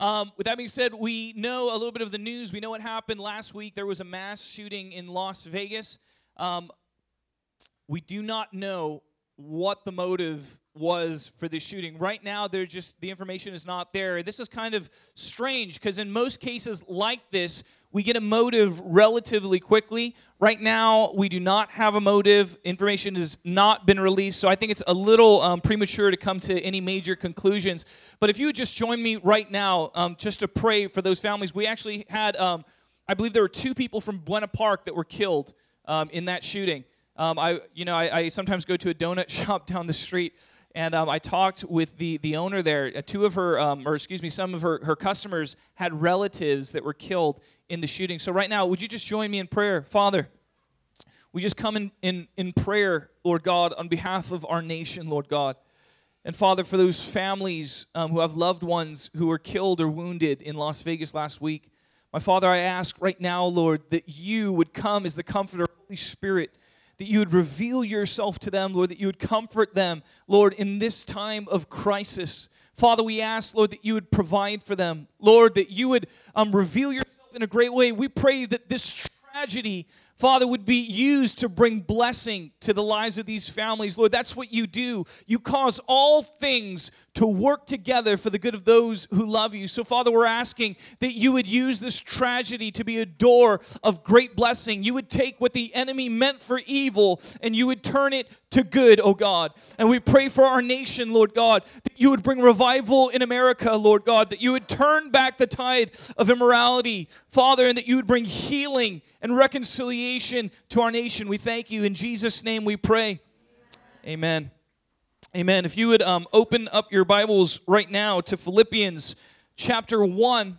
Um, with that being said, we know a little bit of the news. We know what happened last week. There was a mass shooting in Las Vegas. Um, we do not know what the motive was for the shooting. Right now, they're just the information is not there. This is kind of strange because in most cases like this, we get a motive relatively quickly. Right now, we do not have a motive. Information has not been released, so I think it's a little um, premature to come to any major conclusions. But if you would just join me right now, um, just to pray for those families, we actually had, um, I believe there were two people from Buena Park that were killed um, in that shooting. Um, I, you know, I, I sometimes go to a donut shop down the street and um, I talked with the, the owner there. Uh, two of her, um, or excuse me, some of her, her customers had relatives that were killed in the shooting. So, right now, would you just join me in prayer? Father, we just come in, in, in prayer, Lord God, on behalf of our nation, Lord God. And Father, for those families um, who have loved ones who were killed or wounded in Las Vegas last week, my Father, I ask right now, Lord, that you would come as the comforter, Holy Spirit, that you would reveal yourself to them, Lord, that you would comfort them, Lord, in this time of crisis. Father, we ask, Lord, that you would provide for them. Lord, that you would um, reveal yourself in a great way. We pray that this tragedy Father, would be used to bring blessing to the lives of these families. Lord, that's what you do. You cause all things to work together for the good of those who love you. So, Father, we're asking that you would use this tragedy to be a door of great blessing. You would take what the enemy meant for evil and you would turn it to good, oh God. And we pray for our nation, Lord God, that you would bring revival in America, Lord God, that you would turn back the tide of immorality, Father, and that you would bring healing and reconciliation to our nation. We thank you. In Jesus' name we pray. Amen. Amen. If you would um, open up your Bibles right now to Philippians chapter 1.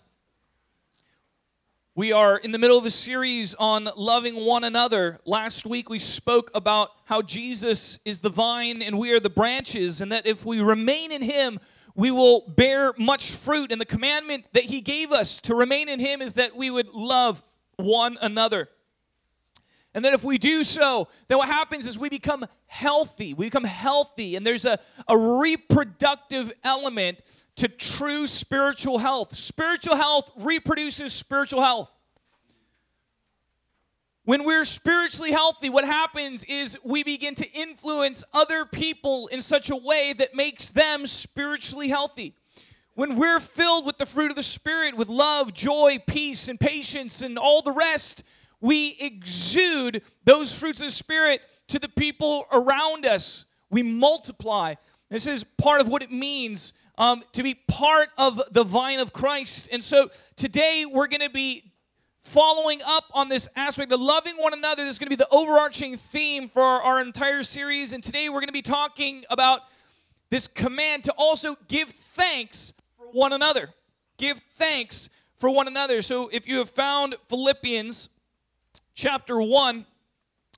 We are in the middle of a series on loving one another. Last week we spoke about how Jesus is the vine and we are the branches, and that if we remain in Him, we will bear much fruit. And the commandment that He gave us to remain in Him is that we would love one another. And then if we do so, then what happens is we become healthy. We become healthy, and there's a, a reproductive element to true spiritual health. Spiritual health reproduces spiritual health. When we're spiritually healthy, what happens is we begin to influence other people in such a way that makes them spiritually healthy. When we're filled with the fruit of the Spirit, with love, joy, peace, and patience, and all the rest, we exude those fruits of the Spirit to the people around us. We multiply. This is part of what it means um, to be part of the vine of Christ. And so today we're going to be following up on this aspect of loving one another. This is going to be the overarching theme for our, our entire series. And today we're going to be talking about this command to also give thanks for one another. Give thanks for one another. So if you have found Philippians chapter 1,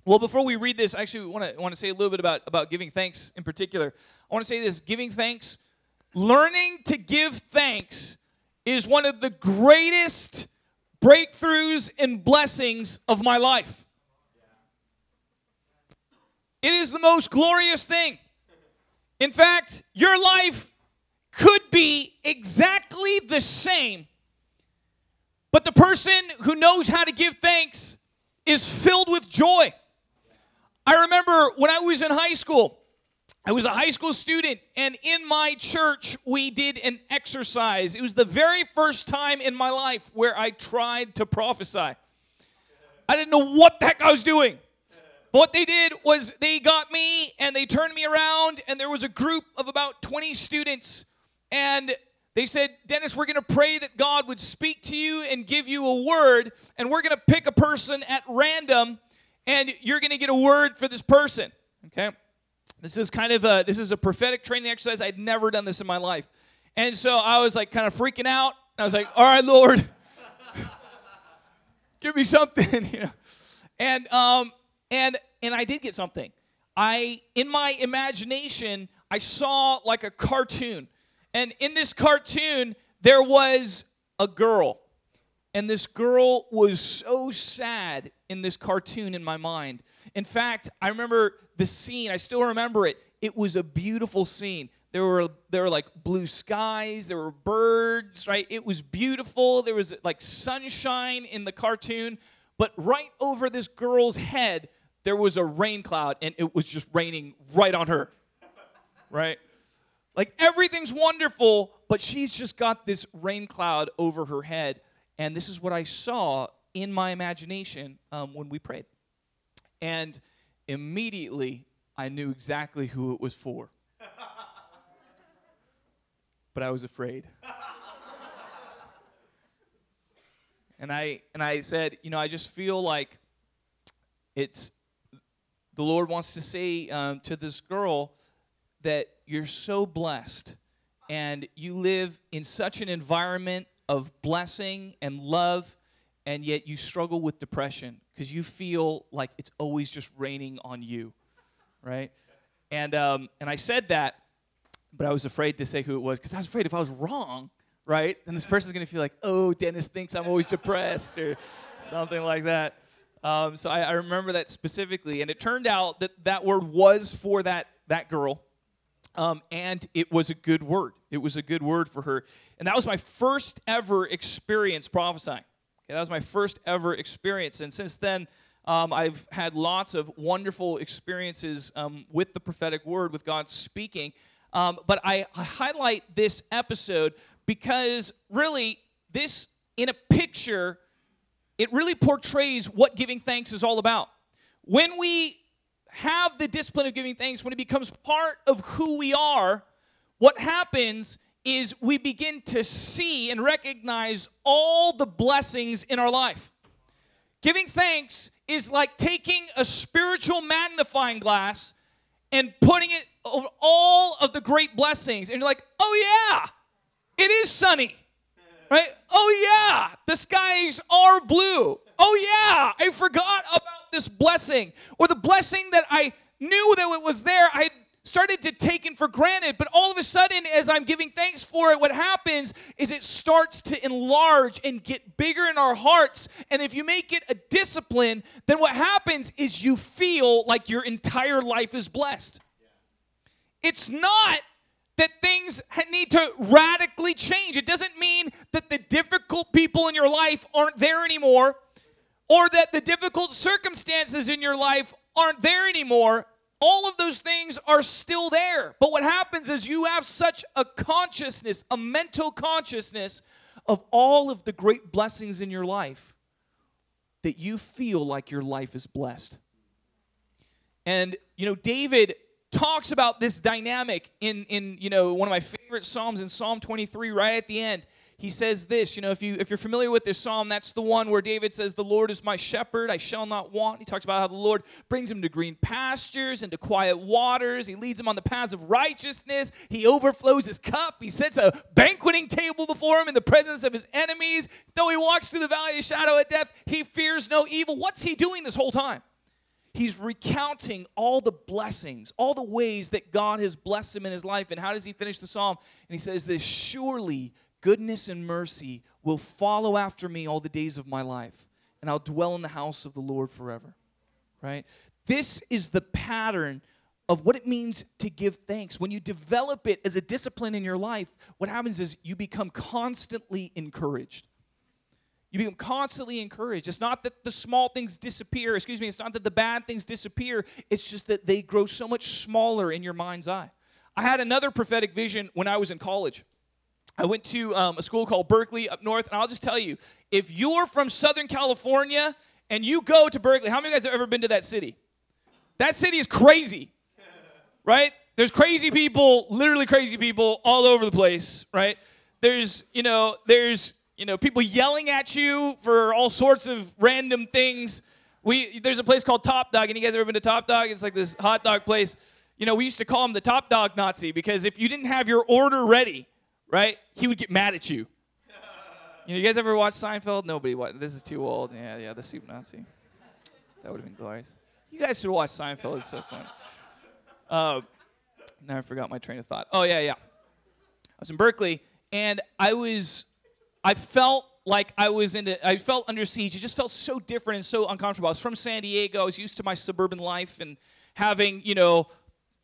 well, before we read this, actually want to want to say a little bit about, about giving thanks in particular. I want to say this giving thanks, learning to give thanks is one of the greatest breakthroughs and blessings of my life. It is the most glorious thing. In fact, your life could be exactly the same, but the person who knows how to give thanks is filled with joy. I remember when I was in high school, I was a high school student, and in my church, we did an exercise. It was the very first time in my life where I tried to prophesy. I didn't know what the heck I was doing. But what they did was they got me and they turned me around, and there was a group of about 20 students, and they said, Dennis, we're going to pray that God would speak to you and give you a word, and we're going to pick a person at random, and you're going to get a word for this person. Okay? This is kind of a this is a prophetic training exercise. I'd never done this in my life. And so I was like kind of freaking out. I was like, all right, Lord, give me something, you know. And um and and I did get something. I in my imagination, I saw like a cartoon and in this cartoon, there was a girl. And this girl was so sad in this cartoon in my mind. In fact, I remember the scene, I still remember it. It was a beautiful scene. There were there were like blue skies, there were birds, right? It was beautiful. There was like sunshine in the cartoon, but right over this girl's head there was a rain cloud and it was just raining right on her. Right? Like everything's wonderful, but she's just got this rain cloud over her head. And this is what I saw in my imagination um, when we prayed. And immediately I knew exactly who it was for. but I was afraid. and I and I said, you know, I just feel like it's the Lord wants to say um, to this girl that you're so blessed and you live in such an environment of blessing and love, and yet you struggle with depression because you feel like it's always just raining on you, right? And um, and I said that, but I was afraid to say who it was because I was afraid if I was wrong, right, then this person's gonna feel like, oh, Dennis thinks I'm always depressed or something like that. Um, so I, I, remember that specifically, and it turned out that that word was for that that girl, um, and it was a good word. It was a good word for her, and that was my first ever experience prophesying. Okay, that was my first ever experience, and since then. Um, I've had lots of wonderful experiences um, with the prophetic word, with God speaking. Um, but I, I highlight this episode because really, this in a picture it really portrays what giving thanks is all about. When we have the discipline of giving thanks, when it becomes part of who we are, what happens is we begin to see and recognize all the blessings in our life. Giving thanks is like taking a spiritual magnifying glass and putting it over all of the great blessings. And you're like, oh, yeah, it is sunny. Right? Oh, yeah, the skies are blue. Oh, yeah, I forgot about this blessing. Or the blessing that I knew that it was there, I started to take it for granted. But all of a sudden, as I'm giving thanks for it, what happens is it starts to enlarge and get bigger in our hearts. And if you make it a discipline, then what happens is you feel like your entire life is blessed. It's not that things need to radically change. It doesn't mean that the difficult people in your life aren't there anymore or that the difficult circumstances in your life aren't there anymore. All of those things are still there. But what happens is you have such a consciousness, a mental consciousness of all of the great blessings in your life that you feel like your life is blessed. And, you know, David talks about this dynamic in in you know one of my favorite psalms in Psalm 23 right at the end. He says this, you know, if you if you're familiar with this psalm, that's the one where David says, "The Lord is my shepherd; I shall not want." He talks about how the Lord brings him to green pastures and to quiet waters. He leads him on the paths of righteousness. He overflows his cup. He sets a banqueting table before him in the presence of his enemies. Though he walks through the valley of shadow of death, he fears no evil. What's he doing this whole time? he's recounting all the blessings, all the ways that God has blessed him in his life. And how does he finish the psalm? And he says this Surely goodness and mercy will follow after me all the days of my life, and I'll dwell in the house of the Lord forever. Right? This is the pattern of what it means to give thanks. When you develop it as a discipline in your life, what happens is you become constantly encouraged. You become constantly encouraged. It's not that the small things disappear, excuse me, it's not that the bad things disappear, it's just that they grow so much smaller in your mind's eye. I had another prophetic vision when I was in college. I went to um, a school called Berkeley up north, and I'll just tell you if you're from Southern California and you go to Berkeley, how many of you guys have ever been to that city? That city is crazy, right? There's crazy people, literally crazy people all over the place, right? There's, you know, there's you know, people yelling at you for all sorts of random things. We there's a place called Top Dog, and you guys ever been to Top Dog? It's like this hot dog place. You know, we used to call him the Top Dog Nazi because if you didn't have your order ready, right, he would get mad at you. You know, you guys ever watch Seinfeld? Nobody. watched. This is too old. Yeah, yeah, the soup Nazi. That would have been glorious. You guys should watch Seinfeld. It's so funny. Uh, now I forgot my train of thought. Oh yeah, yeah. I was in Berkeley, and I was I felt like I was in I felt under siege. It just felt so different and so uncomfortable. I was from San Diego. I was used to my suburban life and having, you know,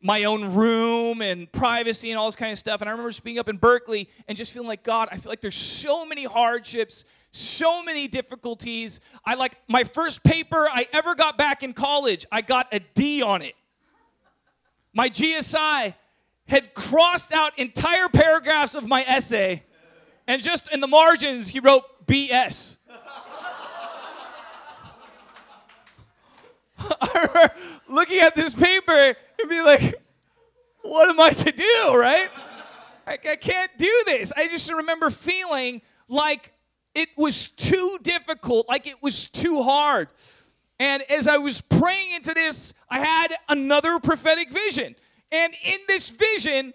my own room and privacy and all this kind of stuff. And I remember just being up in Berkeley and just feeling like, God, I feel like there's so many hardships, so many difficulties. I like my first paper I ever got back in college, I got a D on it. My GSI had crossed out entire paragraphs of my essay, and just in the margins, he wrote BS. Looking at this paper and be like, what am I to do, right? I, I can't do this. I just remember feeling like it was too difficult, like it was too hard. And as I was praying into this, I had another prophetic vision. And in this vision,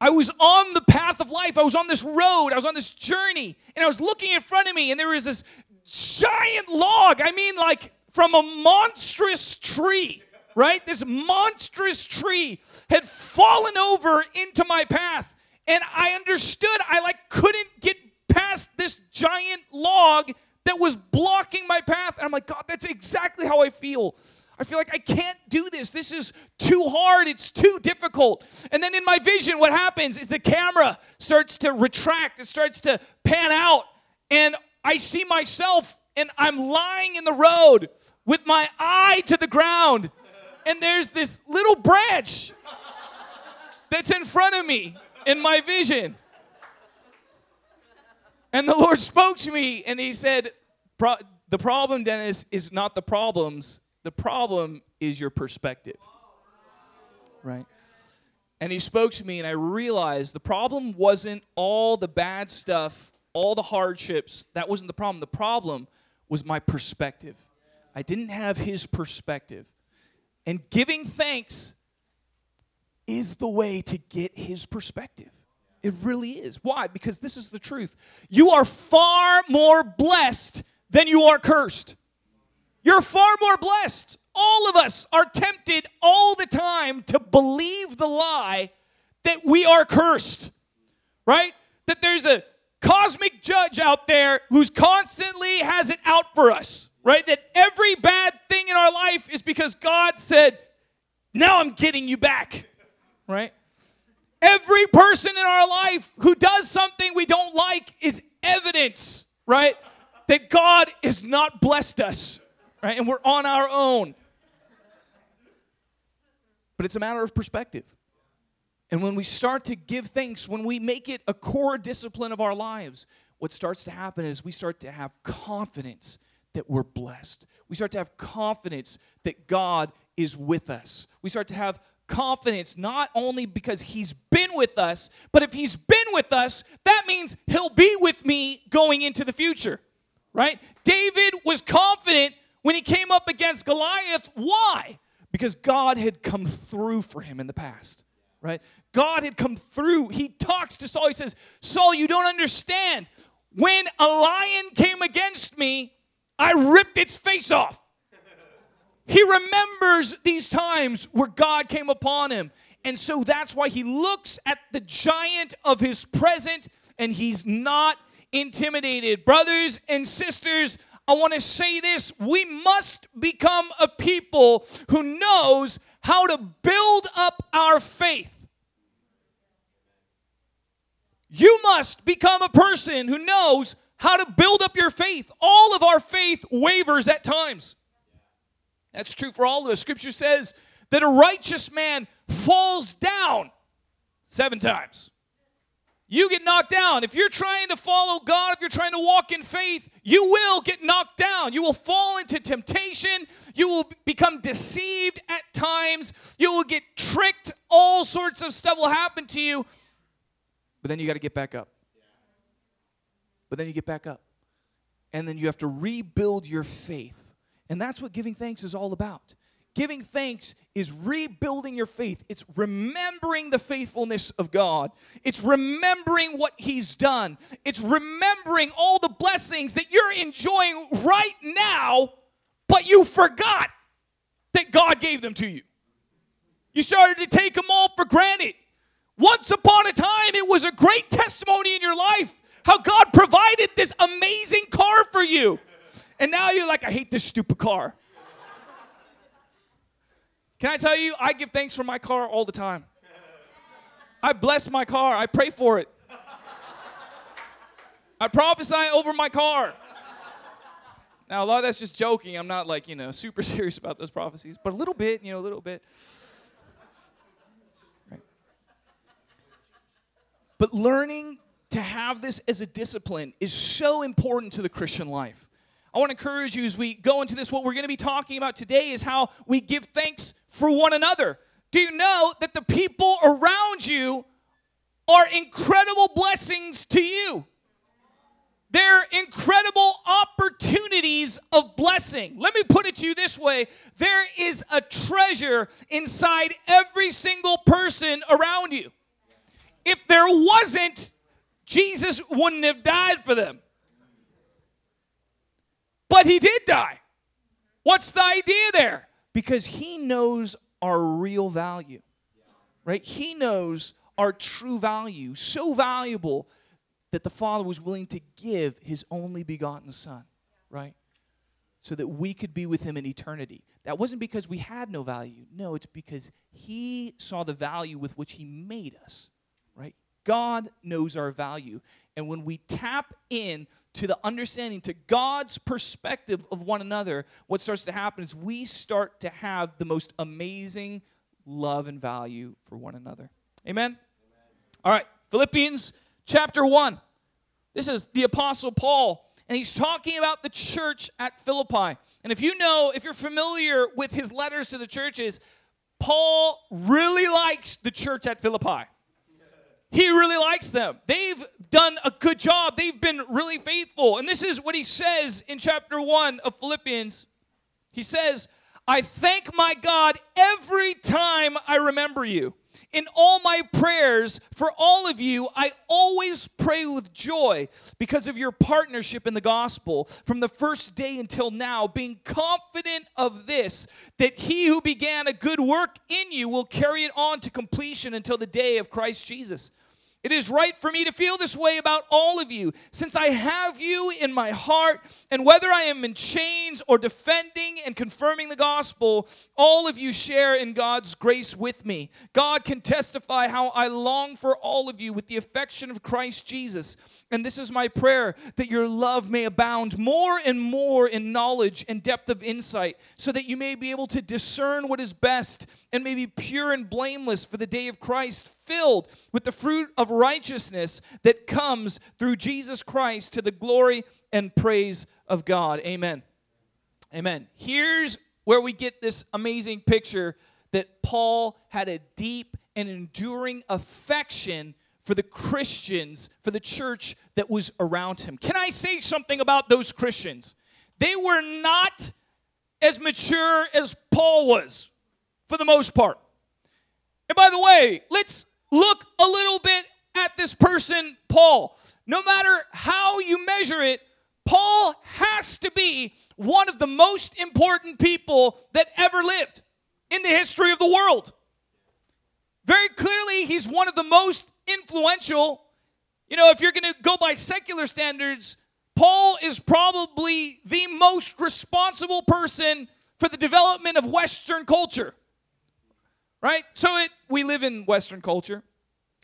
I was on the path of life. I was on this road. I was on this journey. And I was looking in front of me, and there was this giant log. I mean, like from a monstrous tree, right? This monstrous tree had fallen over into my path. And I understood I like couldn't get past this giant log that was blocking my path. And I'm like, God, that's exactly how I feel. I feel like I can't do this. This is too hard. It's too difficult. And then in my vision, what happens is the camera starts to retract, it starts to pan out. And I see myself and I'm lying in the road with my eye to the ground. And there's this little branch that's in front of me in my vision. And the Lord spoke to me and He said, The problem, Dennis, is not the problems, the problem is your perspective. Right? And He spoke to me, and I realized the problem wasn't all the bad stuff, all the hardships. That wasn't the problem. The problem was my perspective. I didn't have his perspective. And giving thanks is the way to get his perspective. It really is. Why? Because this is the truth. You are far more blessed than you are cursed. You're far more blessed. All of us are tempted all the time to believe the lie that we are cursed, right? That there's a cosmic judge out there who's constantly has it out for us, right? That every bad thing in our life is because God said, now I'm getting you back, right? Every person in our life who does something we don't like is evidence, right? That God has not blessed us, right? And we're on our own. But it's a matter of perspective. And when we start to give thanks, when we make it a core discipline of our lives, what starts to happen is we start to have confidence that we're blessed. We start to have confidence that God is with us. We start to have confidence not only because He's been with us, but if He's been with us, that means He'll be with me going into the future, right? David was confident when he came up against Goliath. Why? Because God had come through for him in the past right? God had come through. He talks to Saul. He says, Saul, you don't understand. When a lion came against me, I ripped its face off. He remembers these times where God came upon him. And so that's why he looks at the giant of his present and he's not intimidated. Brothers and sisters, I want to say this. We must become a people who knows how to build up our faith. You must become a person who knows how to build up your faith. All of our faith wavers at times. That's true for all of us. Scripture says that a righteous man falls down seven times. You get knocked down. If you're trying to follow God, if you're trying to walk in faith, you will get knocked down. You will fall into temptation. You will become deceived at times. You will get tricked. All sorts of stuff will happen to you. But then you got to get back up. But then you get back up. And then you have to rebuild your faith. And that's what giving thanks is all about. Giving thanks is rebuilding your faith. It's remembering the faithfulness of God. It's remembering what He's done. It's remembering all the blessings that you're enjoying right now, but you forgot that God gave them to you. You started to take them all for granted. Once upon a time, it was a great testimony in your life how God provided this amazing car for you. And now you're like, I hate this stupid car. Can I tell you, I give thanks for my car all the time. I bless my car, I pray for it. I prophesy over my car. Now, a lot of that's just joking. I'm not like, you know, super serious about those prophecies, but a little bit, you know, a little bit. Right. But learning to have this as a discipline is so important to the Christian life. I want to encourage you as we go into this, what we're going to be talking about today is how we give thanks for one another. Do you know that the people around you are incredible blessings to you? They're incredible opportunities of blessing. Let me put it to you this way there is a treasure inside every single person around you. If there wasn't, Jesus wouldn't have died for them. But he did die. What's the idea there? Because he knows our real value, right? He knows our true value, so valuable that the Father was willing to give his only begotten Son, right? So that we could be with him in eternity. That wasn't because we had no value. No, it's because he saw the value with which he made us, right? God knows our value. And when we tap in to the understanding, to God's perspective of one another, what starts to happen is we start to have the most amazing love and value for one another. Amen? Amen. All right, Philippians chapter 1. This is the Apostle Paul, and he's talking about the church at Philippi. And if you know, if you're familiar with his letters to the churches, Paul really likes the church at Philippi. He really likes them. They've done a good job. They've been really faithful. And this is what he says in chapter 1 of Philippians. He says, I thank my God every time I remember you. In all my prayers for all of you, I always pray with joy because of your partnership in the gospel from the first day until now, being confident of this, that he who began a good work in you will carry it on to completion until the day of Christ Jesus. It is right for me to feel this way about all of you, since I have you in my heart, and whether I am in chains or defending and confirming the gospel, all of you share in God's grace with me. God can testify how I long for all of you with the affection of Christ Jesus. And this is my prayer that your love may abound more and more in knowledge and depth of insight, so that you may be able to discern what is best and may be pure and blameless for the day of Christ, filled with the fruit of righteousness that comes through Jesus Christ to the glory and praise of God. Amen. Amen. Here's where we get this amazing picture that Paul had a deep and enduring affection for the Christians, for the church that was around him. Can I say something about those Christians? They were not as mature as Paul was, for the most part. And by the way, let's look a little bit at this person, Paul. No matter how you measure it, Paul has to be one of the most important people that ever lived in the history of the world. Very clearly, he's one of the most influential. You know, if you're going to go by secular standards, Paul is probably the most responsible person for the development of Western culture. Right? So it we live in Western culture,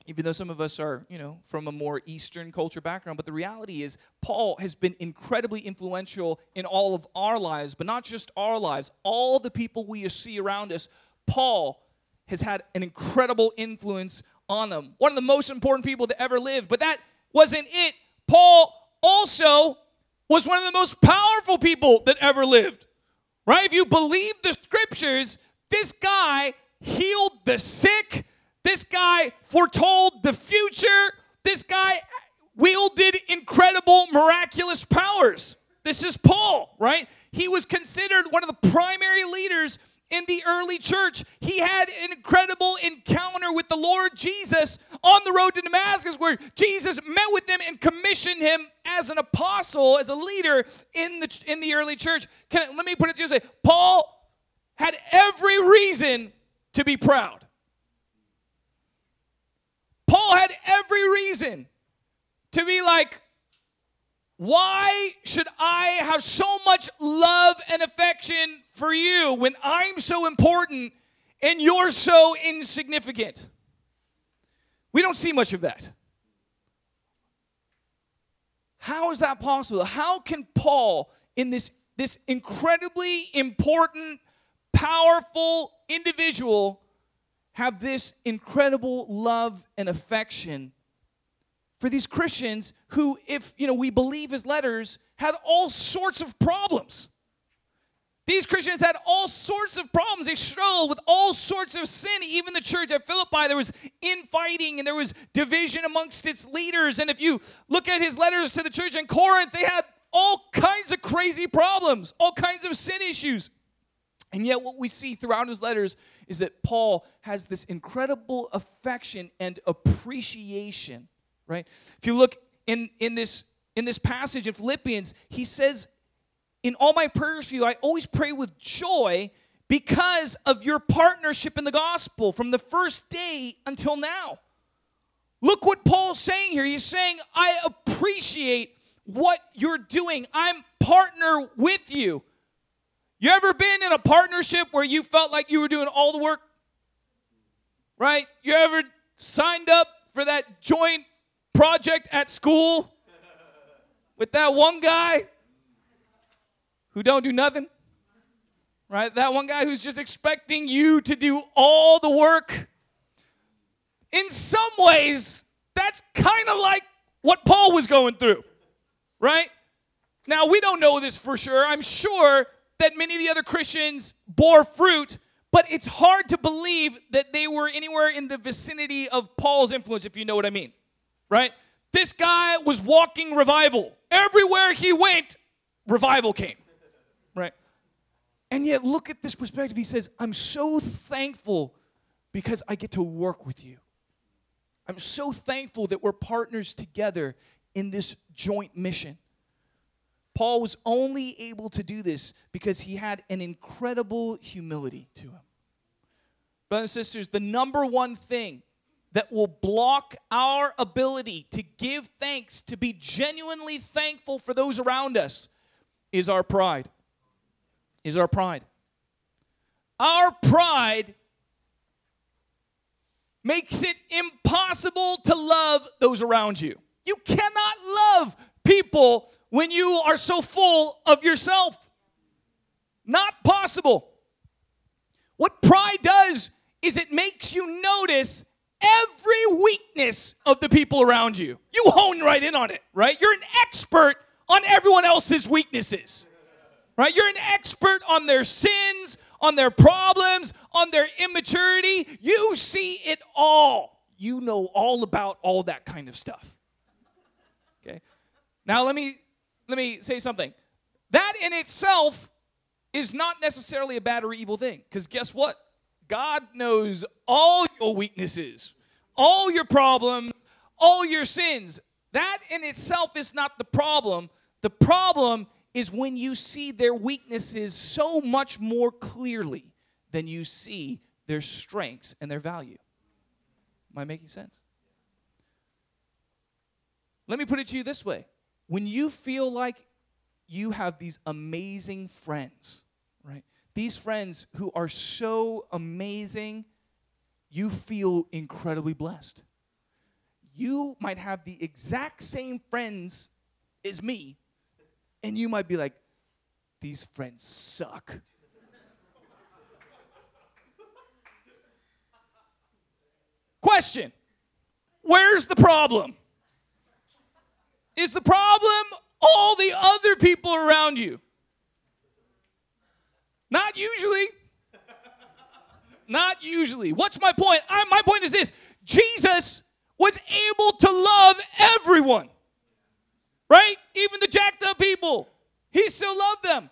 even though some of us are, you know, from a more Eastern culture background. But the reality is, Paul has been incredibly influential in all of our lives, but not just our lives, all the people we see around us. Paul has had an incredible influence on them. One of the most important people to ever live. But that wasn't it. Paul also was one of the most powerful people that ever lived. Right? If you believe the scriptures, this guy healed the sick. This guy foretold the future. This guy wielded incredible, miraculous powers. This is Paul, right? He was considered one of the primary leaders in the early church. He had an incredible encounter with the Lord Jesus on the road to Damascus, where Jesus met with him and commissioned him as an apostle, as a leader in the in the early church. Can, let me put it this way: Paul had every reason to be proud. Paul had every reason to be like, why should I have so much love and affection for you when I'm so important and you're so insignificant. We don't see much of that. How is that possible? How can Paul, in this, this incredibly important, powerful individual, have this incredible love and affection for these Christians who, if you know we believe his letters, had all sorts of problems. These Christians had all sorts of problems. They struggled with all sorts of sin. Even the church at Philippi, there was infighting and there was division amongst its leaders. And if you look at his letters to the church in Corinth, they had all kinds of crazy problems, all kinds of sin issues. And yet, what we see throughout his letters is that Paul has this incredible affection and appreciation, right? If you look in, in, this, in this passage in Philippians, he says, In all my prayers for you, I always pray with joy because of your partnership in the gospel from the first day until now. Look what Paul's saying here. He's saying, I appreciate what you're doing, I'm partner with you. You ever been in a partnership where you felt like you were doing all the work? Right? You ever signed up for that joint project at school with that one guy who don't do nothing? Right? That one guy who's just expecting you to do all the work. In some ways, that's kind of like what Paul was going through. Right? Now, we don't know this for sure. I'm sure that many of the other Christians bore fruit, but it's hard to believe that they were anywhere in the vicinity of Paul's influence, if you know what I mean. Right? This guy was walking revival. Everywhere he went, revival came. Right? And yet, look at this perspective. He says, I'm so thankful because I get to work with you. I'm so thankful that we're partners together in this joint mission. Paul was only able to do this because he had an incredible humility to him. Brothers and sisters, the number one thing that will block our ability to give thanks, to be genuinely thankful for those around us, is our pride. Is our pride. Our pride makes it impossible to love those around you. You cannot love people when you are so full of yourself. Not possible. What pride does is it makes you notice every weakness of the people around you. You hone right in on it, right? You're an expert on everyone else's weaknesses, right? You're an expert on their sins, on their problems, on their immaturity. You see it all. You know all about all that kind of stuff. Okay? Now let me let me say something. That in itself is not necessarily a bad or evil thing because guess what? God knows all your weaknesses, all your problems, all your sins. That in itself is not the problem. The problem is when you see their weaknesses so much more clearly than you see their strengths and their value. Am I making sense? Let me put it to you this way when you feel like you have these amazing friends, right? These friends who are so amazing, you feel incredibly blessed. You might have the exact same friends as me, and you might be like, these friends suck. Question Where's the problem? Is the problem all the other people around you? Not usually. Not usually. What's my point? I, my point is this Jesus was able to love everyone, right? Even the jacked up people. He still loved them.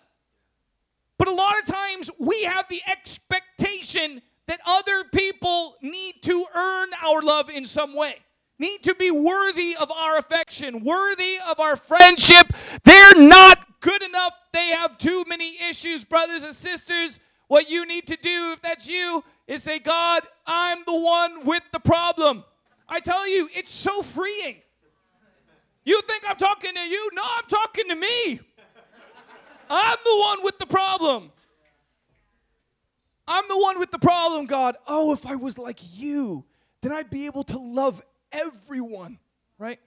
But a lot of times we have the expectation that other people need to earn our love in some way need to be worthy of our affection, worthy of our friendship. They're not good enough. They have too many issues, brothers and sisters. What you need to do, if that's you, is say, God, I'm the one with the problem. I tell you, it's so freeing. You think I'm talking to you? No, I'm talking to me. I'm the one with the problem. I'm the one with the problem, God. Oh, if I was like you, then I'd be able to love everyone, right?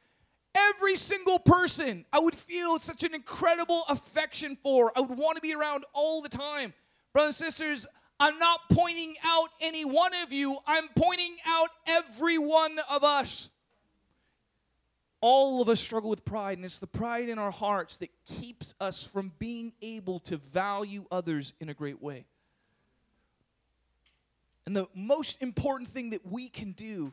Every single person I would feel such an incredible affection for. I would want to be around all the time. Brothers and sisters, I'm not pointing out any one of you, I'm pointing out every one of us. All of us struggle with pride, and it's the pride in our hearts that keeps us from being able to value others in a great way. And the most important thing that we can do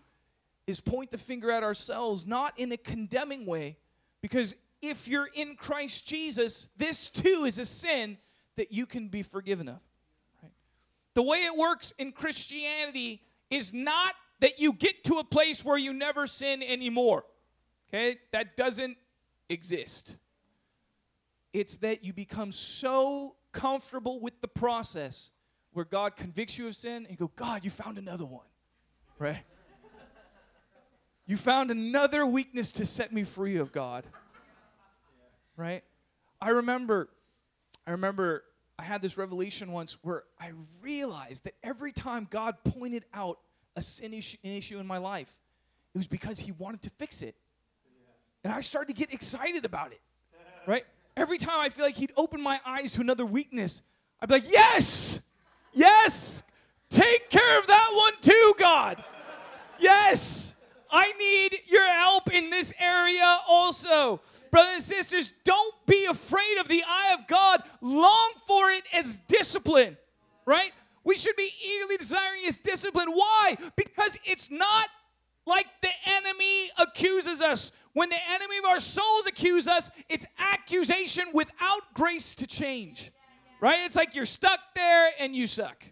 is point the finger at ourselves, not in a condemning way, because if you're in Christ Jesus, this too is a sin that you can be forgiven of. Right? The way it works in Christianity is not that you get to a place where you never sin anymore. Okay? That doesn't exist. It's that you become so comfortable with the process where God convicts you of sin and you go, God, you found another one. Right? You found another weakness to set me free of God. Right? I remember, I remember I had this revelation once where I realized that every time God pointed out a sin issue, issue in my life, it was because He wanted to fix it. And I started to get excited about it. Right? Every time I feel like He'd open my eyes to another weakness, I'd be like, Yes! Yes! Take care of that one too, God. Yes! I need your help in this area also. Brothers and sisters, don't be afraid of the eye of God. Long for it as discipline, right? We should be eagerly desiring his discipline. Why? Because it's not like the enemy accuses us. When the enemy of our souls accuse us, it's accusation without grace to change. Right? It's like you're stuck there and you suck.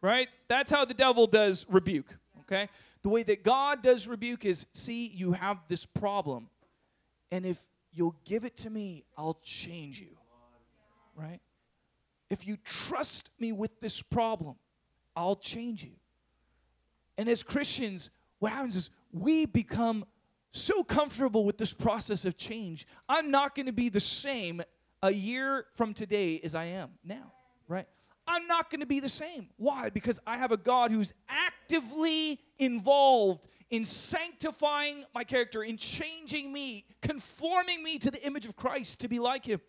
Right? That's how the devil does rebuke. Okay? The way that God does rebuke is see, you have this problem, and if you'll give it to me, I'll change you. Right? If you trust me with this problem, I'll change you. And as Christians, what happens is we become so comfortable with this process of change. I'm not going to be the same a year from today as I am now, right? I'm not going to be the same. Why? Because I have a God who's actively involved in sanctifying my character, in changing me, conforming me to the image of Christ to be like Him.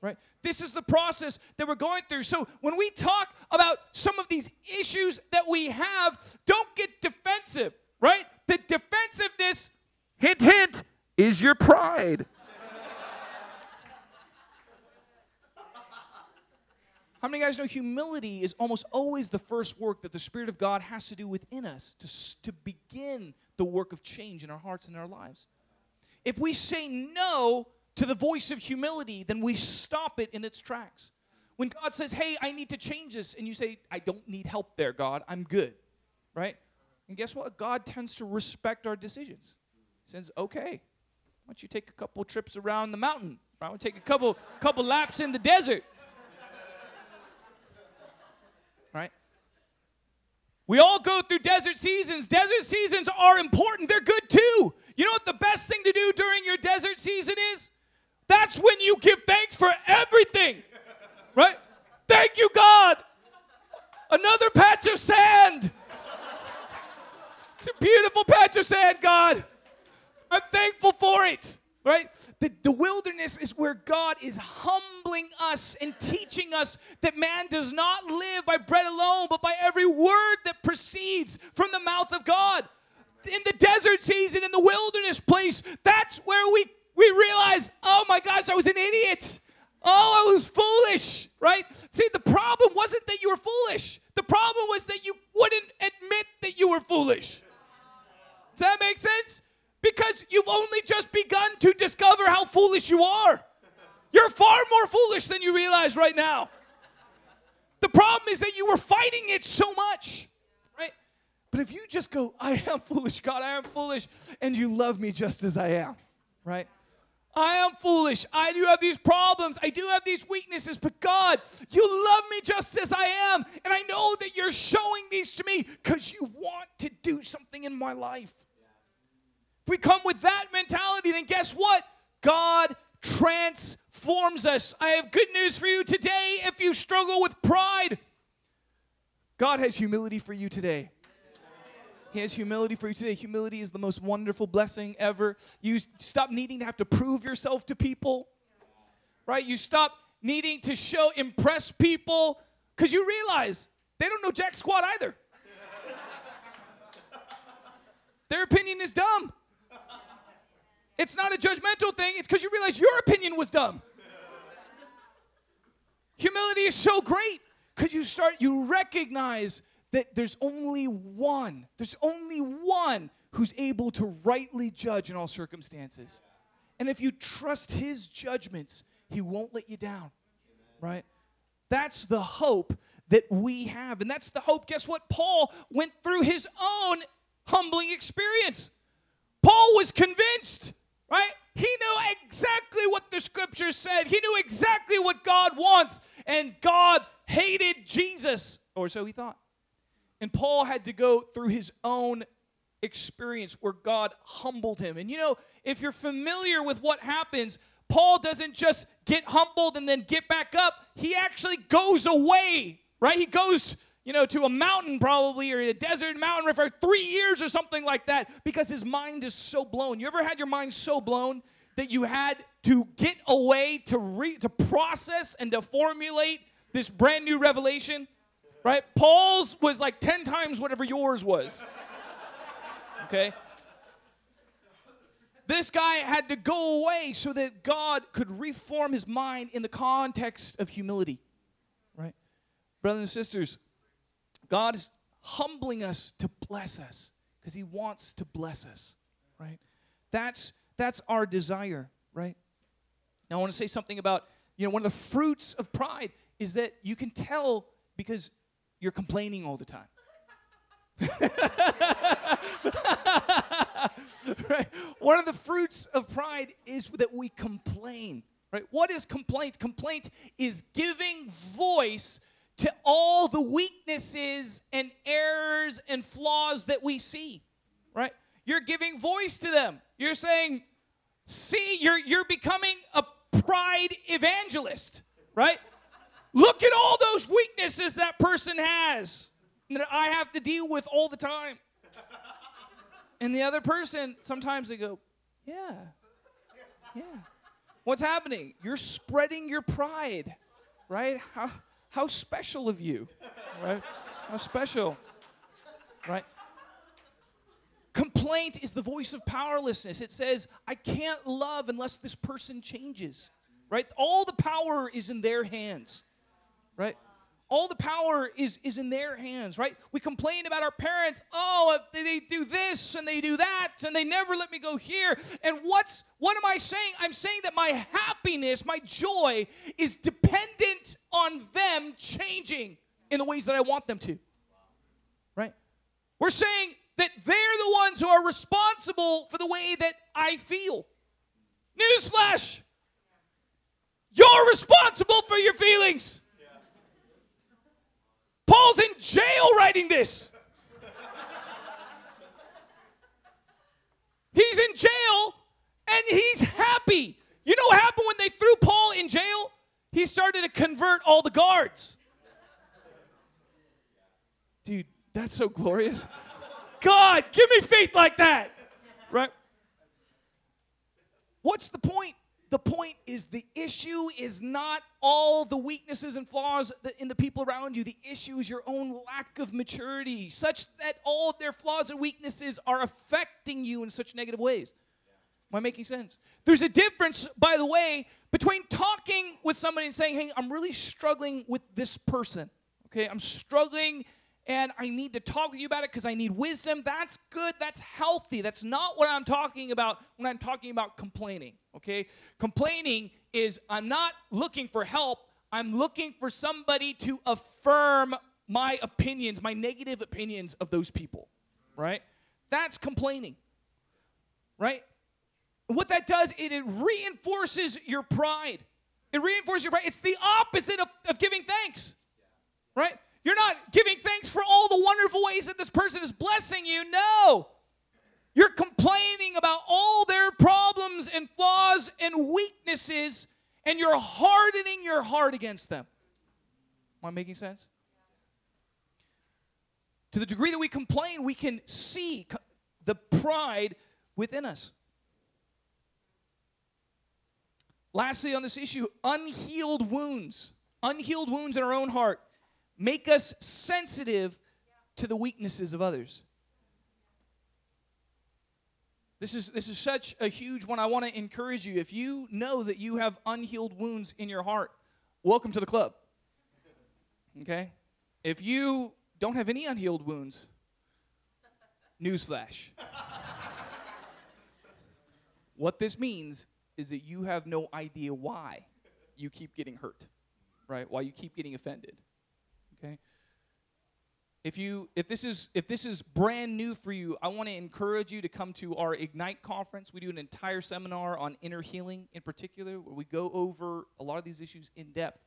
Right? This is the process that we're going through. So when we talk about some of these issues that we have, don't get defensive, right? The defensiveness, hint, hint, is your pride. How many guys know humility is almost always the first work that the Spirit of God has to do within us to, to begin the work of change in our hearts and our lives? If we say no to the voice of humility, then we stop it in its tracks. When God says, Hey, I need to change this, and you say, I don't need help there, God, I'm good, right? And guess what? God tends to respect our decisions. He says, Okay, why don't you take a couple trips around the mountain? Why don't you take a couple, couple laps in the desert? We all go through desert seasons. Desert seasons are important, they're good too. You know what the best thing to do during your desert season is? That's when you give thanks for everything, right? Thank you, God. Another patch of sand. It's a beautiful patch of sand, God. I'm thankful for it right? The, the wilderness is where God is humbling us and teaching us that man does not live by bread alone, but by every word that proceeds from the mouth of God. In the desert season, in the wilderness place, that's where we, we realize, oh my gosh, I was an idiot. Oh, I was foolish, right? See, the problem wasn't that you were foolish. The problem was that you wouldn't admit that you were foolish. Does that make sense? Because you've only just begun to discover how foolish you are. You're far more foolish than you realize right now. The problem is that you were fighting it so much, right? But if you just go, I am foolish, God, I am foolish, and you love me just as I am, right? I am foolish. I do have these problems. I do have these weaknesses, but God, you love me just as I am. And I know that you're showing these to me because you want to do something in my life. If we come with that mentality, then guess what? God transforms us. I have good news for you today if you struggle with pride. God has humility for you today. He has humility for you today. Humility is the most wonderful blessing ever. You stop needing to have to prove yourself to people, right? You stop needing to show, impress people, because you realize they don't know jack squat either. Their opinion is dumb. It's not a judgmental thing, it's because you realize your opinion was dumb. Humility is so great because you start, you recognize that there's only one, there's only one who's able to rightly judge in all circumstances. And if you trust his judgments, he won't let you down, right? That's the hope that we have. And that's the hope. Guess what? Paul went through his own humbling experience. Paul was convinced, right? He knew exactly what the scripture said, he knew exactly what God wants, and God hated Jesus, or so he thought. And Paul had to go through his own experience where God humbled him. And you know, if you're familiar with what happens, Paul doesn't just get humbled and then get back up. He actually goes away, right? He goes, you know, to a mountain probably or a desert mountain for three years or something like that because his mind is so blown. You ever had your mind so blown that you had to get away to re- to process and to formulate this brand new revelation? right? Paul's was like 10 times whatever yours was. Okay? This guy had to go away so that God could reform his mind in the context of humility, right? Brothers and sisters, God is humbling us to bless us because he wants to bless us, right? That's that's our desire, right? Now I want to say something about, you know, one of the fruits of pride is that you can tell because you're complaining all the time. right? One of the fruits of pride is that we complain. Right? What is complaint? Complaint is giving voice to all the weaknesses and errors and flaws that we see. Right? You're giving voice to them. You're saying, "See, you're you're becoming a pride evangelist." Right? Look at all those weaknesses that person has that I have to deal with all the time. And the other person, sometimes they go, Yeah, yeah. What's happening? You're spreading your pride, right? How, how special of you, right? How special, right? Complaint is the voice of powerlessness. It says, I can't love unless this person changes, right? All the power is in their hands right? All the power is, is in their hands, right? We complain about our parents. Oh, they do this and they do that and they never let me go here. And what's what am I saying? I'm saying that my happiness, my joy is dependent on them changing in the ways that I want them to. Right? We're saying that they're the ones who are responsible for the way that I feel. Newsflash! You're responsible for your feelings. Paul's in jail writing this. He's in jail and he's happy. You know what happened when they threw Paul in jail? He started to convert all the guards. Dude, that's so glorious. God, give me faith like that. Right? What's the point? The point is the issue is not all the weaknesses and flaws in the people around you. The issue is your own lack of maturity, such that all their flaws and weaknesses are affecting you in such negative ways. Am I making sense? There's a difference, by the way, between talking with somebody and saying, hey, I'm really struggling with this person. Okay, I'm struggling and I need to talk with you about it because I need wisdom. That's good. That's healthy. That's not what I'm talking about when I'm talking about complaining. Okay? Complaining is I'm not looking for help, I'm looking for somebody to affirm my opinions, my negative opinions of those people. Right? That's complaining. Right? what that does, it, it reinforces your pride. It reinforces your pride. It's the opposite of, of giving thanks. Right? You're not giving thanks for all the wonderful ways that this person is blessing you. No. You're complaining about all their problems and flaws and weaknesses, and you're hardening your heart against them. Am I making sense? To the degree that we complain, we can see the pride within us. Lastly, on this issue, unhealed wounds, unhealed wounds in our own heart make us sensitive to the weaknesses of others. This is, this is such a huge one. I want to encourage you. If you know that you have unhealed wounds in your heart, welcome to the club. Okay? If you don't have any unhealed wounds, newsflash. what this means is that you have no idea why you keep getting hurt, right? Why you keep getting offended. Okay? If you if this is if this is brand new for you, I want to encourage you to come to our Ignite conference. We do an entire seminar on inner healing in particular where we go over a lot of these issues in depth.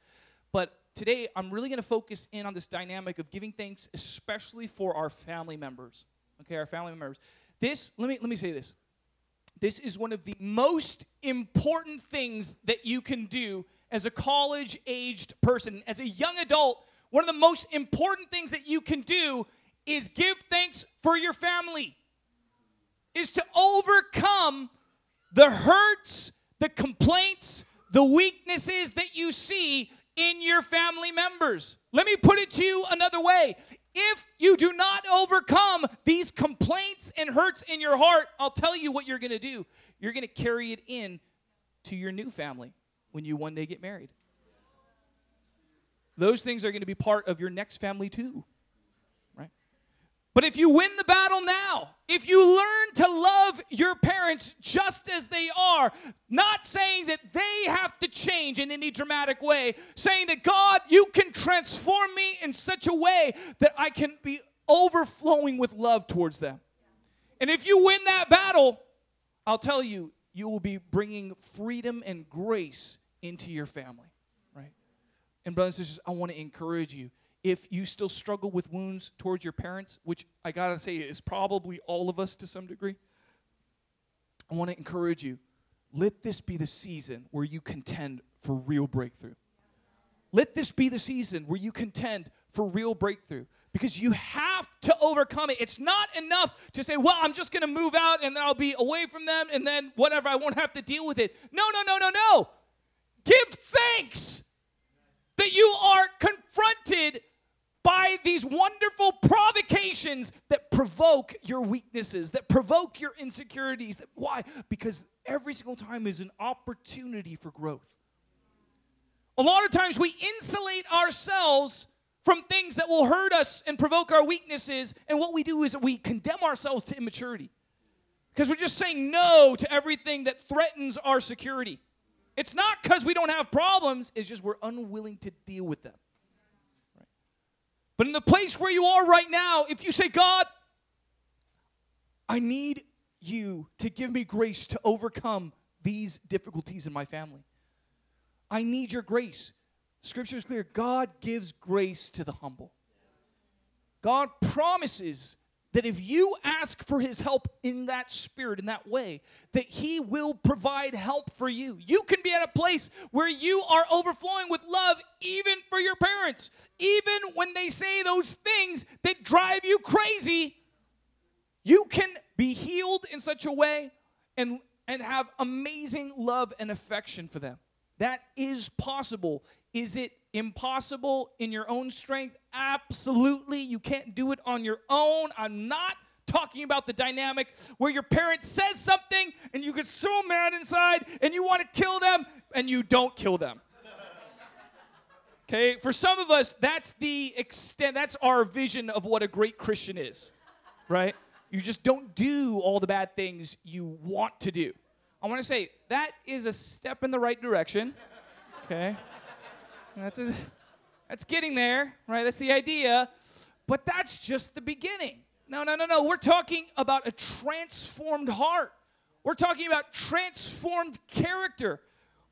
But today I'm really going to focus in on this dynamic of giving thanks especially for our family members. Okay, our family members. This let me let me say this. This is one of the most important things that you can do as a college aged person, as a young adult one of the most important things that you can do is give thanks for your family, is to overcome the hurts, the complaints, the weaknesses that you see in your family members. Let me put it to you another way. If you do not overcome these complaints and hurts in your heart, I'll tell you what you're going to do. You're going to carry it in to your new family when you one day get married those things are going to be part of your next family too. Right? But if you win the battle now, if you learn to love your parents just as they are, not saying that they have to change in any dramatic way, saying that God, you can transform me in such a way that I can be overflowing with love towards them. And if you win that battle, I'll tell you, you will be bringing freedom and grace into your family. And, brothers and sisters, I want to encourage you. If you still struggle with wounds towards your parents, which I got to say is probably all of us to some degree, I want to encourage you. Let this be the season where you contend for real breakthrough. Let this be the season where you contend for real breakthrough because you have to overcome it. It's not enough to say, well, I'm just going to move out and then I'll be away from them and then whatever, I won't have to deal with it. No, no, no, no, no. Give thanks that you are confronted by these wonderful provocations that provoke your weaknesses, that provoke your insecurities. That, why? Because every single time is an opportunity for growth. A lot of times we insulate ourselves from things that will hurt us and provoke our weaknesses, and what we do is we condemn ourselves to immaturity. Because we're just saying no to everything that threatens our security. It's not because we don't have problems, it's just we're unwilling to deal with them. Right? But in the place where you are right now, if you say, God, I need you to give me grace to overcome these difficulties in my family. I need your grace. Scripture is clear God gives grace to the humble. God promises that if you ask for his help in that spirit, in that way, that he will provide help for you. You can be at a place where you are overflowing with love even for your parents. Even when they say those things that drive you crazy, you can be healed in such a way and, and have amazing love and affection for them. That is possible. Is it impossible in your own strength? Absolutely. You can't do it on your own. I'm not talking about the dynamic where your parent says something and you get so mad inside and you want to kill them and you don't kill them. Okay, for some of us, that's the extent, that's our vision of what a great Christian is, right? You just don't do all the bad things you want to do. I want to say that is a step in the right direction, okay? That's, a, that's getting there, right? That's the idea. But that's just the beginning. No, no, no, no. We're talking about a transformed heart. We're talking about transformed character.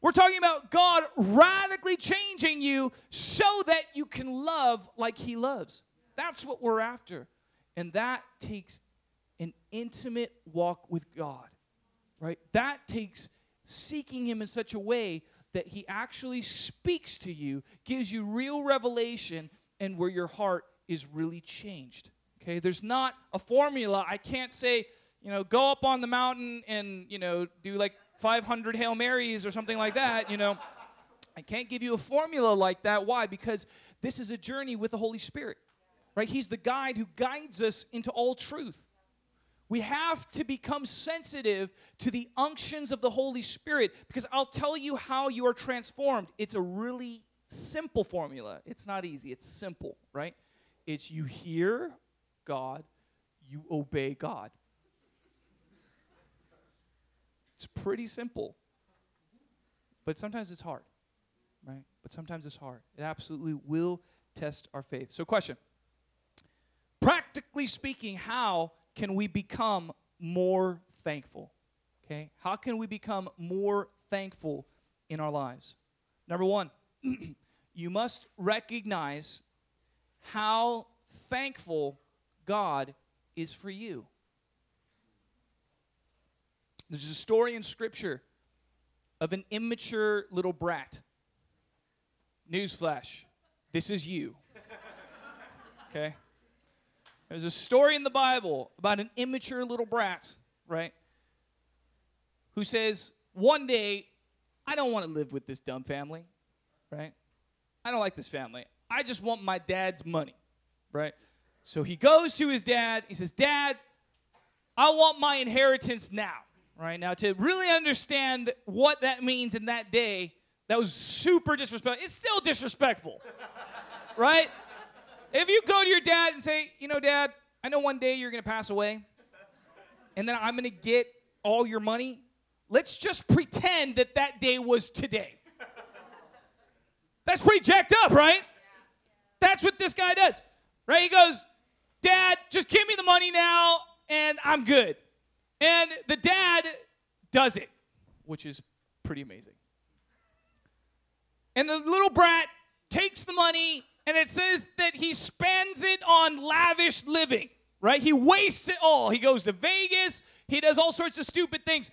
We're talking about God radically changing you so that you can love like He loves. That's what we're after. And that takes an intimate walk with God, right? That takes seeking Him in such a way that He actually speaks to you, gives you real revelation, and where your heart is really changed. Okay, there's not a formula. I can't say, you know, go up on the mountain and, you know, do like 500 Hail Marys or something like that, you know. I can't give you a formula like that. Why? Because this is a journey with the Holy Spirit. Right? He's the guide who guides us into all truth. We have to become sensitive to the unctions of the Holy Spirit because I'll tell you how you are transformed. It's a really simple formula. It's not easy, it's simple, right? It's you hear God, you obey God. It's pretty simple. But sometimes it's hard, right? But sometimes it's hard. It absolutely will test our faith. So, question Practically speaking, how can we become more thankful? Okay? How can we become more thankful in our lives? Number one, you must recognize how thankful God is for you. There's a story in Scripture of an immature little brat. Newsflash this is you. Okay? There's a story in the Bible about an immature little brat, right? Who says, one day, I don't want to live with this dumb family, right? I don't like this family. I just want my dad's money, right? So he goes to his dad. He says, Dad, I want my inheritance now, right? Now, to really understand what that means in that day, that was super disrespectful. It's still disrespectful, right? If you go to your dad and say, you know, dad, I know one day you're going to pass away, and then I'm going to get all your money, let's just pretend that that day was today. That's pretty jacked up, right? That's what this guy does, right? He goes, Dad, just give me the money now, and I'm good. And the dad does it, which is pretty amazing. And the little brat takes the money and it says that he spends it on lavish living, right? He wastes it all. He goes to Vegas, he does all sorts of stupid things.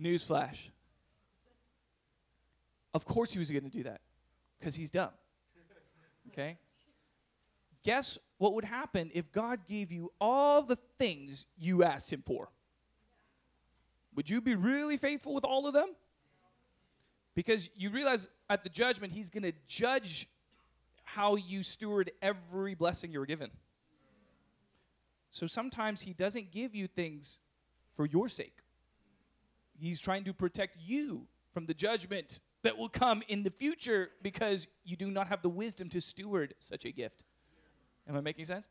Newsflash. Of course he was going to do that because he's dumb. Okay? Guess what would happen if God gave you all the things you asked him for? Would you be really faithful with all of them? Because you realize at the judgment, he's going to judge how you steward every blessing you were given. So sometimes He doesn't give you things for your sake, He's trying to protect you from the judgment that will come in the future because you do not have the wisdom to steward such a gift. Am I making sense?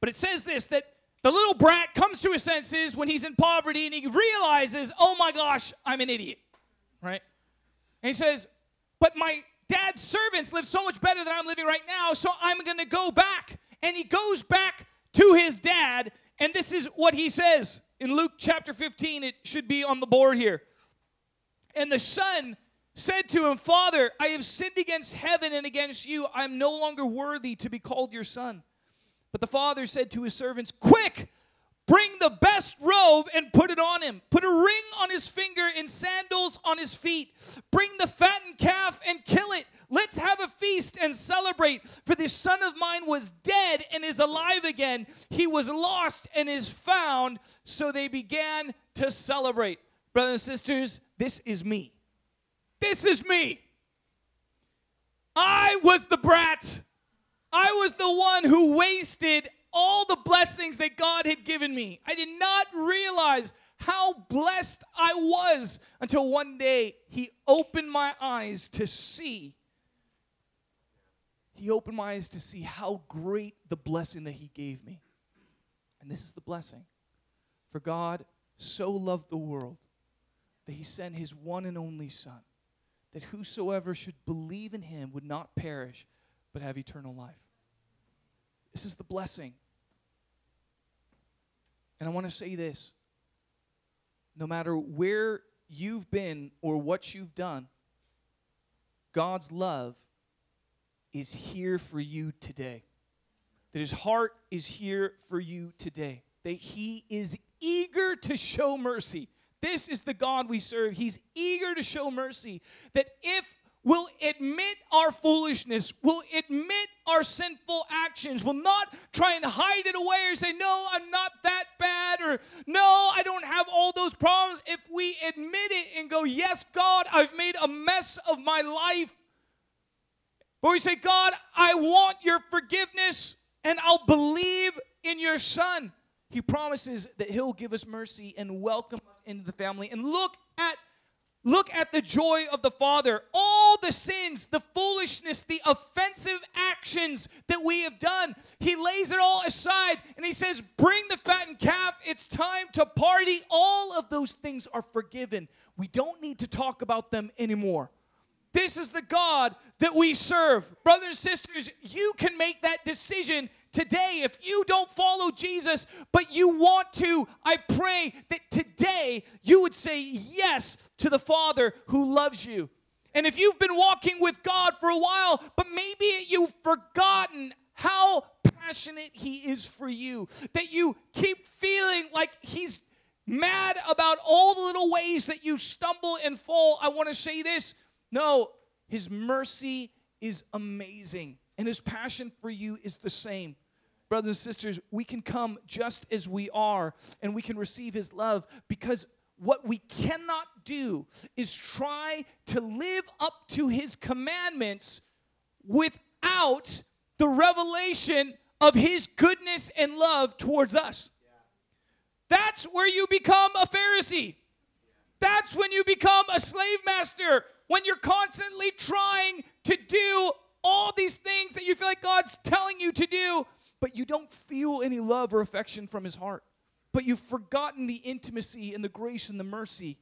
But it says this that the little brat comes to his senses when he's in poverty and he realizes, oh my gosh, I'm an idiot. Right? And he says, but my dad's servants live so much better than I'm living right now, so I'm going to go back. And he goes back to his dad, and this is what he says in Luke chapter 15. It should be on the board here. And the son said to him, Father, I have sinned against heaven and against you. I am no longer worthy to be called your son. But the father said to his servants, Quick! Bring the best robe and put it on him. Put a ring on his finger and sandals on his feet. Bring the fattened calf and kill it. Let's have a feast and celebrate. For this son of mine was dead and is alive again. He was lost and is found. So they began to celebrate. Brothers and sisters, this is me. This is me. I was the brat. I was the one who wasted all the blessings that God had given me. I did not realize how blessed I was until one day He opened my eyes to see. He opened my eyes to see how great the blessing that He gave me. And this is the blessing. For God so loved the world that He sent His one and only Son, that whosoever should believe in Him would not perish, but have eternal life. This is the blessing. And I want to say this no matter where you've been or what you've done, God's love is here for you today. That his heart is here for you today. That he is eager to show mercy. This is the God we serve. He's eager to show mercy. That if will admit our foolishness, will admit our sinful actions, will not try and hide it away or say, No, I'm not that bad, or No, I don't have all those problems. If we admit it and go, Yes, God, I've made a mess of my life. But we say, God, I want your forgiveness and I'll believe in your Son. He promises that He'll give us mercy and welcome us into the family. And look at Look at the joy of the Father. All the sins, the foolishness, the offensive actions that we have done, He lays it all aside and He says, Bring the fattened calf. It's time to party. All of those things are forgiven. We don't need to talk about them anymore. This is the God that we serve. Brothers and sisters, you can make that decision today. If you don't follow Jesus, but you want to, I pray that you would say yes to the Father who loves you. And if you've been walking with God for a while, but maybe you've forgotten how passionate He is for you, that you keep feeling like He's mad about all the little ways that you stumble and fall, I want to say this no, his mercy is amazing, and his passion for you is the same. Brothers and sisters, we can come just as we are, and we can receive his love because what we cannot do is try to live up to his commandments without the revelation of his goodness and love towards us. That's where you become a Pharisee. That's when you become a slave master when you're constantly trying to do all these things that you feel like God's telling you to do, but you don't feel any love or affection from His heart. But you've forgotten the intimacy and the grace and the mercy.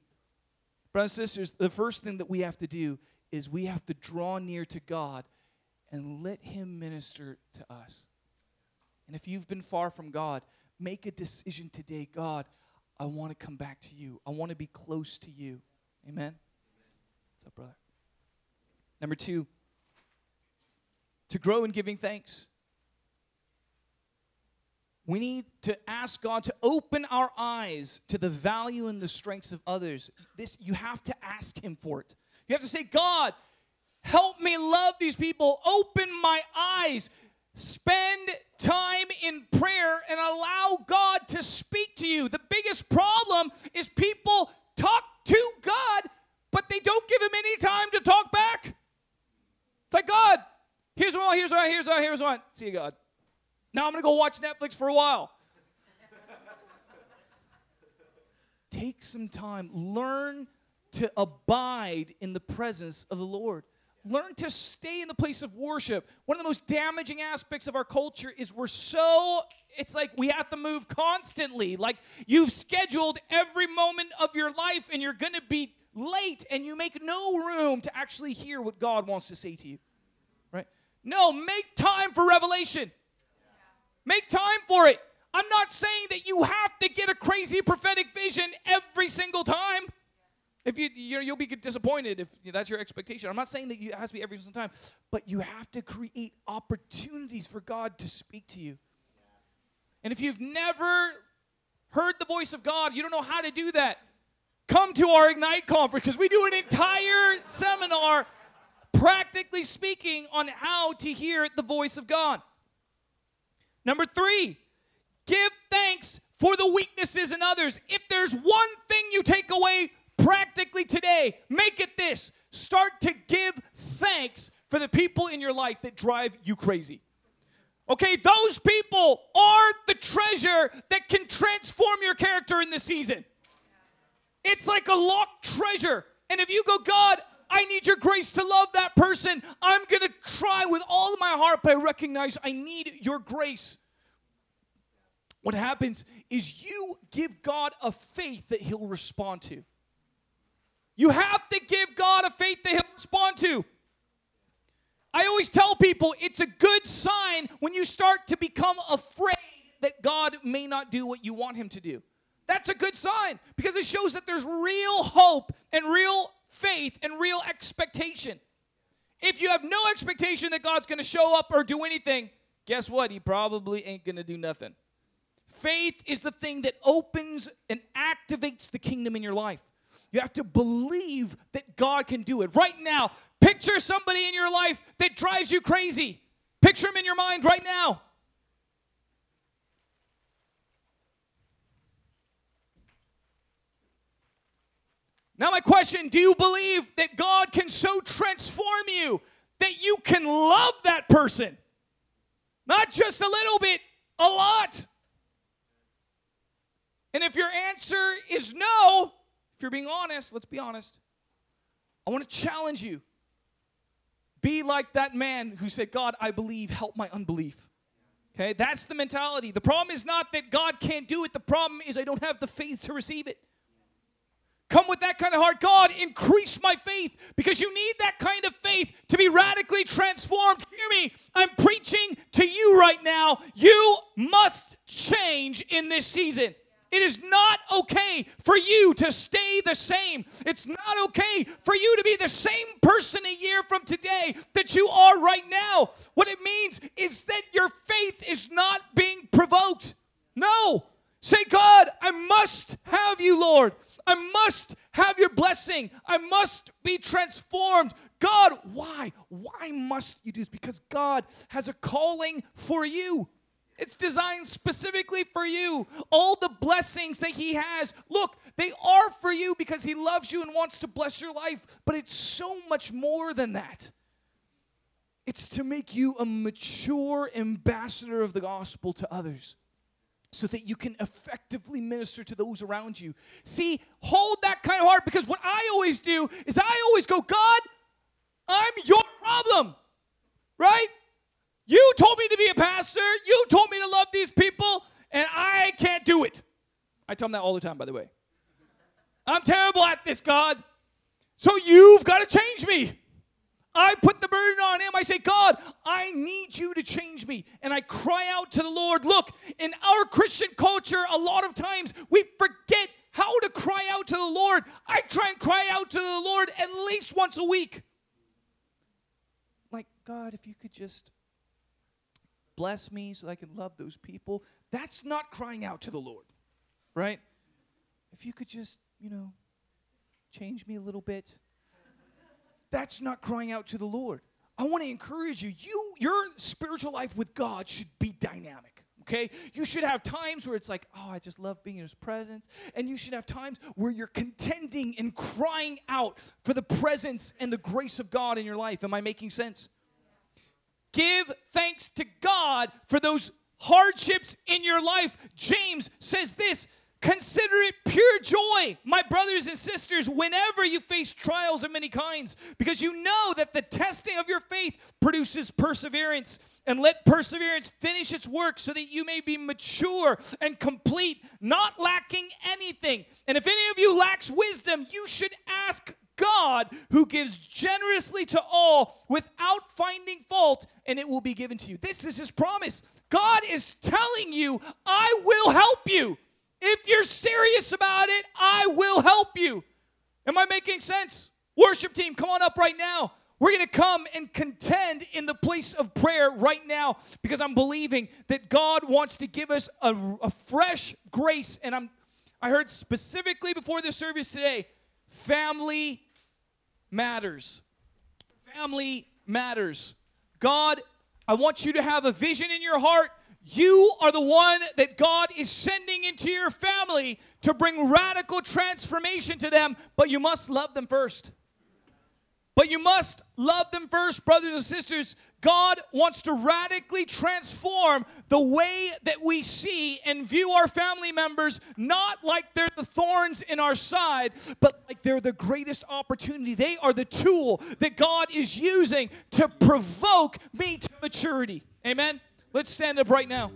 Brothers and sisters, the first thing that we have to do is we have to draw near to God and let Him minister to us. And if you've been far from God, make a decision today God, I want to come back to you, I want to be close to you. Amen. What's up, brother? Number two, to grow in giving thanks. We need to ask God to open our eyes to the value and the strengths of others. This you have to ask him for it. You have to say, God, help me love these people. Open my eyes. Spend time in prayer and allow God to speak to you. The biggest problem is people talk to God but they don't give him any time to talk back. It's like, God, here's one, here's one, here's one, here's one. See you, God. Going to go watch Netflix for a while. Take some time. Learn to abide in the presence of the Lord. Learn to stay in the place of worship. One of the most damaging aspects of our culture is we're so, it's like we have to move constantly. Like you've scheduled every moment of your life and you're going to be late and you make no room to actually hear what God wants to say to you. Right? No, make time for revelation. Make time for it. I'm not saying that you have to get a crazy prophetic vision every single time. If you, you will be disappointed if that's your expectation. I'm not saying that you, has to be every single time, but you have to create opportunities for God to speak to you. And if you've never heard the voice of God, you don't know how to do that come to our Ignite conference because we do an entire seminar, practically speaking, on how to hear the voice of God. Number three, give thanks for the weaknesses in others. If there's one thing you take away practically today, make it this start to give thanks for the people in your life that drive you crazy. Okay, those people are the treasure that can transform your character in the season. It's like a locked treasure. And if you go, God, I need your grace to love that person, I'm going to try with all of my heart, but I recognize I need your grace. What happens is you give God a faith that He'll respond to. You have to give God a faith that He'll respond to. I always tell people it's a good sign when you start to become afraid that God may not do what you want Him to do. That's a good sign because it shows that there's real hope and real faith and real expectation. If you have no expectation that God's going to show up or do anything, guess what? He probably ain't going to do nothing. Faith is the thing that opens and activates the kingdom in your life. You have to believe that God can do it. Right now, Picture somebody in your life that drives you crazy. Picture him in your mind right now. Now, my question do you believe that God can so transform you that you can love that person? Not just a little bit, a lot. And if your answer is no, if you're being honest, let's be honest, I want to challenge you. Be like that man who said, God, I believe, help my unbelief. Okay, that's the mentality. The problem is not that God can't do it, the problem is I don't have the faith to receive it. Come with that kind of heart. God, increase my faith because you need that kind of faith to be radically transformed. Hear me. I'm preaching to you right now. You must change in this season. It is not okay for you to stay the same. It's not okay for you to be the same person a year from today that you are right now. What it means is that your faith is not being provoked. No. Say, God, I must have you, Lord. I must have your blessing. I must be transformed. God, why? Why must you do this? Because God has a calling for you. It's designed specifically for you. All the blessings that He has, look, they are for you because He loves you and wants to bless your life. But it's so much more than that. It's to make you a mature ambassador of the gospel to others so that you can effectively minister to those around you. See, hold that kind of heart because what I always do is I always go, God, I'm your problem, right? You told me to be a pastor, you told me to love these people, and I can't do it. I tell them that all the time, by the way. I'm terrible at this, God. So you've got to change me. I put the burden on him. I say, God, I need you to change me. And I cry out to the Lord. Look, in our Christian culture, a lot of times we forget how to cry out to the Lord. I try and cry out to the Lord at least once a week. Like, God, if you could just bless me so I can love those people. That's not crying out to the Lord, right? If you could just, you know, change me a little bit that's not crying out to the Lord. I want to encourage you. You your spiritual life with God should be dynamic. Okay? You should have times where it's like, "Oh, I just love being in his presence." And you should have times where you're contending and crying out for the presence and the grace of God in your life. Am I making sense? Give thanks to God for those hardships in your life. James says this Consider it pure joy, my brothers and sisters, whenever you face trials of many kinds, because you know that the testing of your faith produces perseverance. And let perseverance finish its work so that you may be mature and complete, not lacking anything. And if any of you lacks wisdom, you should ask God, who gives generously to all without finding fault, and it will be given to you. This is his promise. God is telling you, I will help you. If you're serious about it, I will help you. Am I making sense? Worship team, come on up right now. We're going to come and contend in the place of prayer right now because I'm believing that God wants to give us a, a fresh grace. And I'm, I heard specifically before the service today family matters. Family matters. God, I want you to have a vision in your heart you are the one that God is sending into your family to bring radical transformation to them, but you must love them first. But you must love them first, brothers and sisters. God wants to radically transform the way that we see and view our family members, not like they're the thorns in our side, but like they're the greatest opportunity. They are the tool that God is using to provoke me to maturity. Amen. Let's stand up right now.